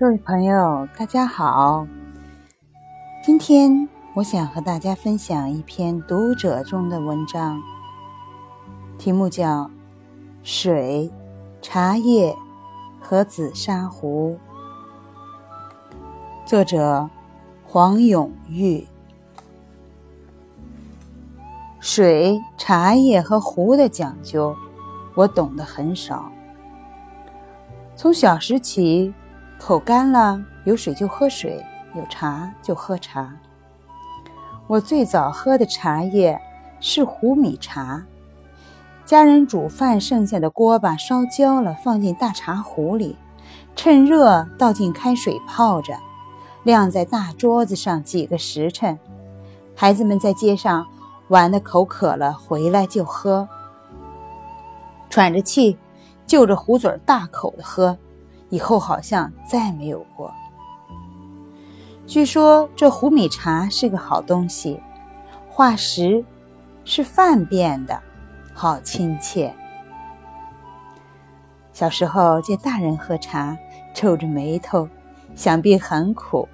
各位朋友，大家好。今天我想和大家分享一篇读者中的文章，题目叫《水、茶叶和紫砂壶》，作者黄永玉。水、茶叶和壶的讲究，我懂得很少。从小时起。口干了，有水就喝水，有茶就喝茶。我最早喝的茶叶是胡米茶，家人煮饭剩下的锅巴烧焦了，放进大茶壶里，趁热倒进开水泡着，晾在大桌子上几个时辰。孩子们在街上玩的口渴了，回来就喝，喘着气，就着壶嘴大口的喝。以后好像再没有过。据说这胡米茶是个好东西，化石是饭变的，好亲切。小时候见大人喝茶，皱着眉头，想必很苦。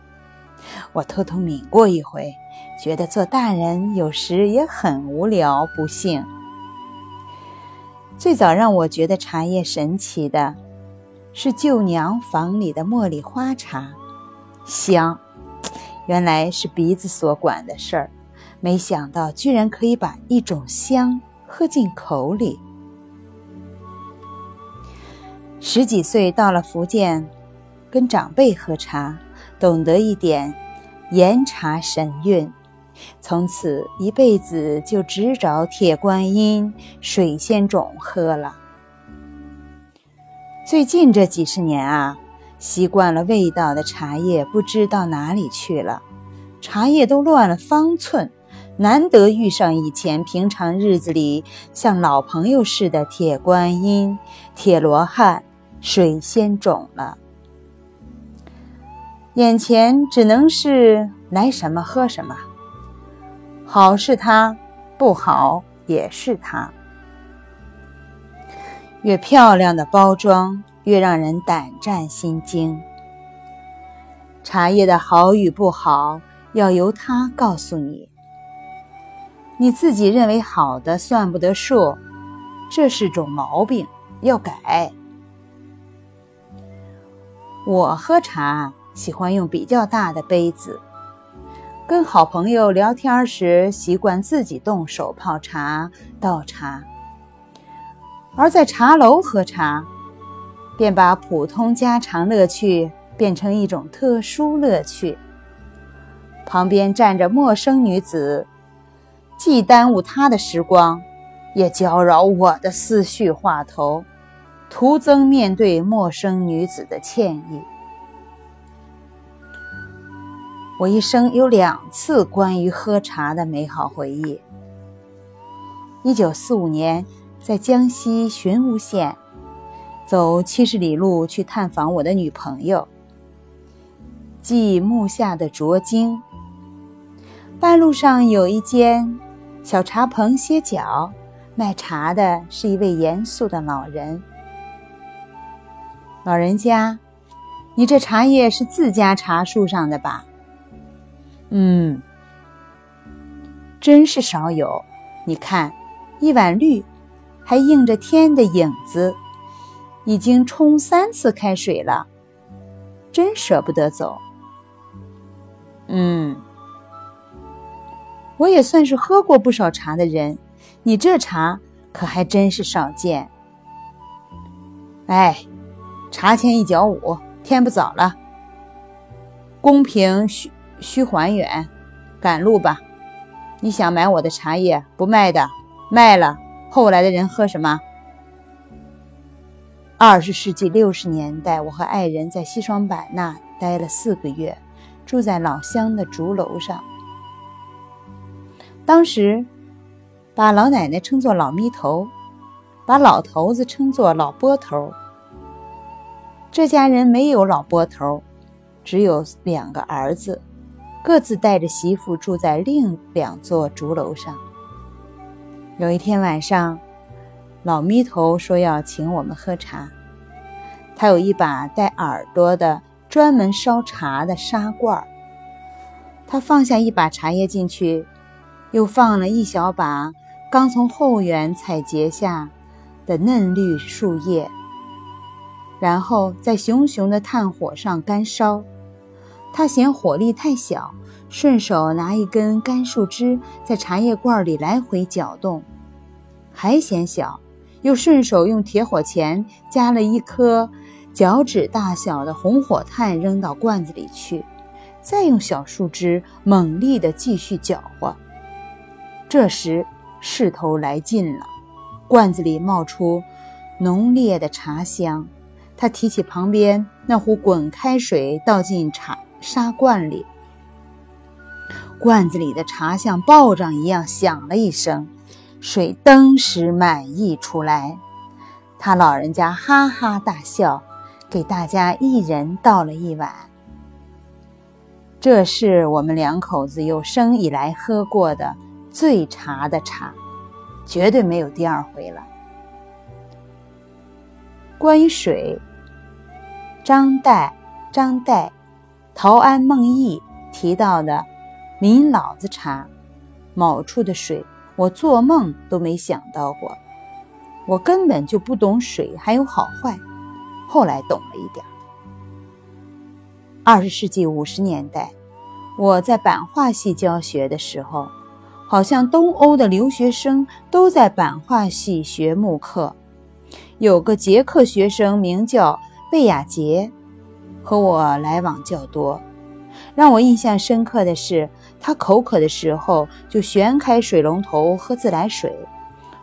我偷偷抿过一回，觉得做大人有时也很无聊，不幸。最早让我觉得茶叶神奇的。是舅娘房里的茉莉花茶，香，原来是鼻子所管的事儿，没想到居然可以把一种香喝进口里。十几岁到了福建，跟长辈喝茶，懂得一点岩茶神韵，从此一辈子就只找铁观音、水仙种喝了。最近这几十年啊，习惯了味道的茶叶不知到哪里去了，茶叶都乱了方寸，难得遇上以前平常日子里像老朋友似的铁观音、铁罗汉、水仙种了。眼前只能是来什么喝什么，好是它，不好也是它。越漂亮的包装，越让人胆战心惊。茶叶的好与不好，要由它告诉你。你自己认为好的算不得数，这是种毛病，要改。我喝茶喜欢用比较大的杯子，跟好朋友聊天时习惯自己动手泡茶、倒茶。而在茶楼喝茶，便把普通家常乐趣变成一种特殊乐趣。旁边站着陌生女子，既耽误她的时光，也搅扰我的思绪话头，徒增面对陌生女子的歉意。我一生有两次关于喝茶的美好回忆。一九四五年。在江西寻乌县，走七十里路去探访我的女朋友。继木下的拙经，半路上有一间小茶棚歇脚，卖茶的是一位严肃的老人。老人家，你这茶叶是自家茶树上的吧？嗯，真是少有。你看，一碗绿。还映着天的影子，已经冲三次开水了，真舍不得走。嗯，我也算是喝过不少茶的人，你这茶可还真是少见。哎，茶钱一角五，天不早了，公平需需还原，赶路吧。你想买我的茶叶不卖的，卖了。后来的人喝什么？二十世纪六十年代，我和爱人在西双版纳待了四个月，住在老乡的竹楼上。当时把老奶奶称作老咪头，把老头子称作老波头。这家人没有老波头，只有两个儿子，各自带着媳妇住在另两座竹楼上。有一天晚上，老咪头说要请我们喝茶。他有一把带耳朵的专门烧茶的砂罐儿。他放下一把茶叶进去，又放了一小把刚从后园采撷下的嫩绿树叶，然后在熊熊的炭火上干烧。他嫌火力太小，顺手拿一根干树枝在茶叶罐里来回搅动；还嫌小，又顺手用铁火钳加了一颗脚趾大小的红火炭扔到罐子里去。再用小树枝猛力地继续搅和。这时势头来劲了，罐子里冒出浓烈的茶香。他提起旁边那壶滚开水，倒进茶砂罐里，罐子里的茶像暴涨一样响了一声，水登时满溢出来。他老人家哈哈大笑，给大家一人倒了一碗。这是我们两口子有生以来喝过的最茶的茶，绝对没有第二回了。关于水，张岱、张岱、陶庵孟毅提到的民老子茶，某处的水，我做梦都没想到过。我根本就不懂水还有好坏，后来懂了一点。二十世纪五十年代。我在版画系教学的时候，好像东欧的留学生都在版画系学木刻。有个捷克学生名叫贝亚杰，和我来往较多。让我印象深刻的是，他口渴的时候就旋开水龙头喝自来水。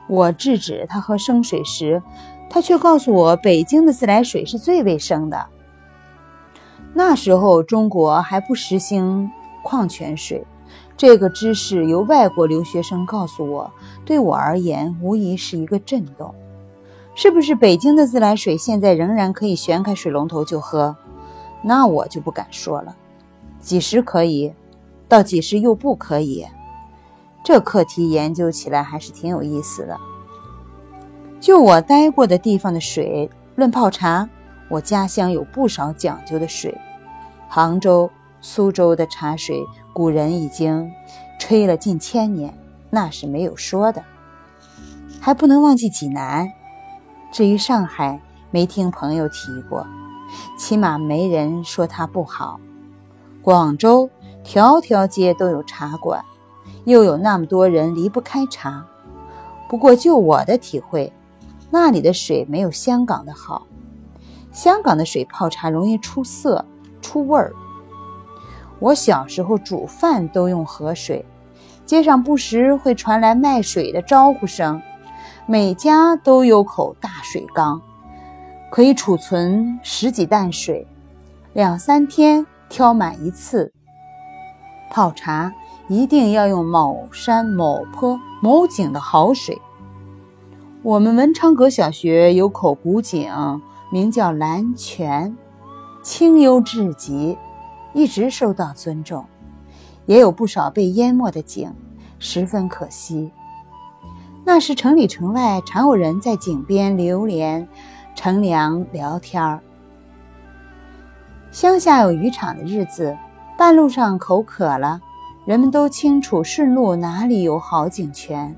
我制止他喝生水时，他却告诉我北京的自来水是最卫生的。那时候中国还不实行。矿泉水，这个知识由外国留学生告诉我，对我而言无疑是一个震动。是不是北京的自来水现在仍然可以旋开水龙头就喝？那我就不敢说了。几时可以，到几时又不可以？这课题研究起来还是挺有意思的。就我待过的地方的水，论泡茶，我家乡有不少讲究的水，杭州。苏州的茶水，古人已经吹了近千年，那是没有说的。还不能忘记济南。至于上海，没听朋友提过，起码没人说它不好。广州，条条街都有茶馆，又有那么多人离不开茶。不过就我的体会，那里的水没有香港的好。香港的水泡茶容易出色、出味儿。我小时候煮饭都用河水，街上不时会传来卖水的招呼声。每家都有口大水缸，可以储存十几担水，两三天挑满一次。泡茶一定要用某山某坡某井的好水。我们文昌阁小学有口古井，名叫蓝泉，清幽至极。一直受到尊重，也有不少被淹没的井，十分可惜。那时城里城外常有人在井边流连、乘凉、聊天儿。乡下有渔场的日子，半路上口渴了，人们都清楚顺路哪里有好井泉，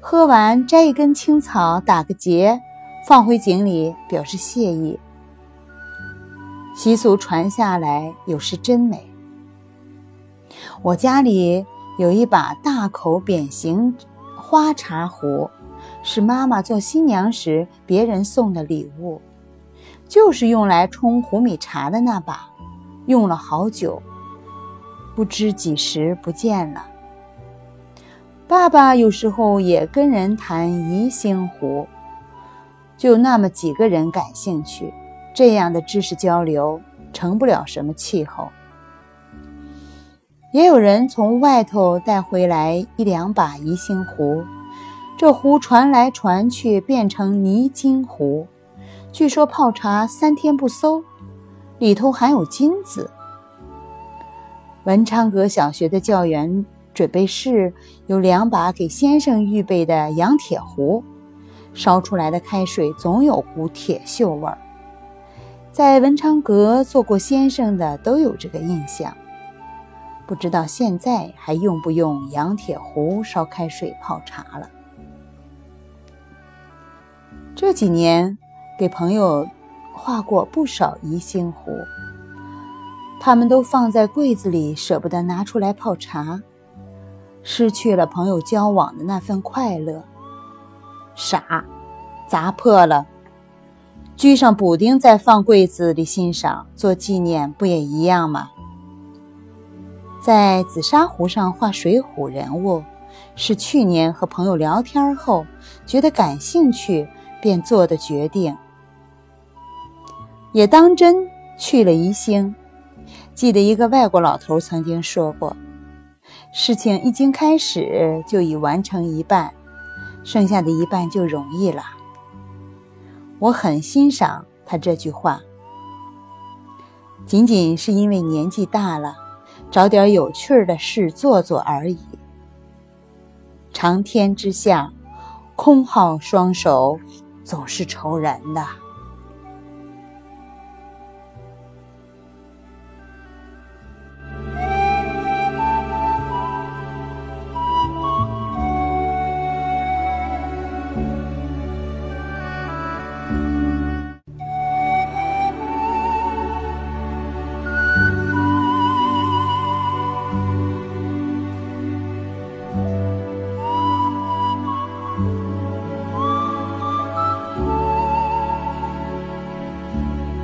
喝完摘一根青草打个结，放回井里表示谢意。习俗传下来，有时真美。我家里有一把大口扁形花茶壶，是妈妈做新娘时别人送的礼物，就是用来冲胡米茶的那把，用了好久，不知几时不见了。爸爸有时候也跟人谈宜兴壶，就那么几个人感兴趣。这样的知识交流成不了什么气候。也有人从外头带回来一两把宜兴壶，这壶传来传去变成泥金壶，据说泡茶三天不馊，里头含有金子。文昌阁小学的教员准备室有两把给先生预备的洋铁壶，烧出来的开水总有股铁锈味儿。在文昌阁做过先生的都有这个印象。不知道现在还用不用羊铁壶烧开水泡茶了？这几年给朋友画过不少宜兴壶，他们都放在柜子里，舍不得拿出来泡茶，失去了朋友交往的那份快乐。傻，砸破了，锯上补丁再放柜子里欣赏，做纪念不也一样吗？在紫砂壶上画水浒人物，是去年和朋友聊天后觉得感兴趣便做的决定，也当真去了宜兴。记得一个外国老头曾经说过：“事情一经开始，就已完成一半，剩下的一半就容易了。”我很欣赏他这句话，仅仅是因为年纪大了。找点有趣的事做做而已。长天之下，空耗双手，总是愁人的。Bye.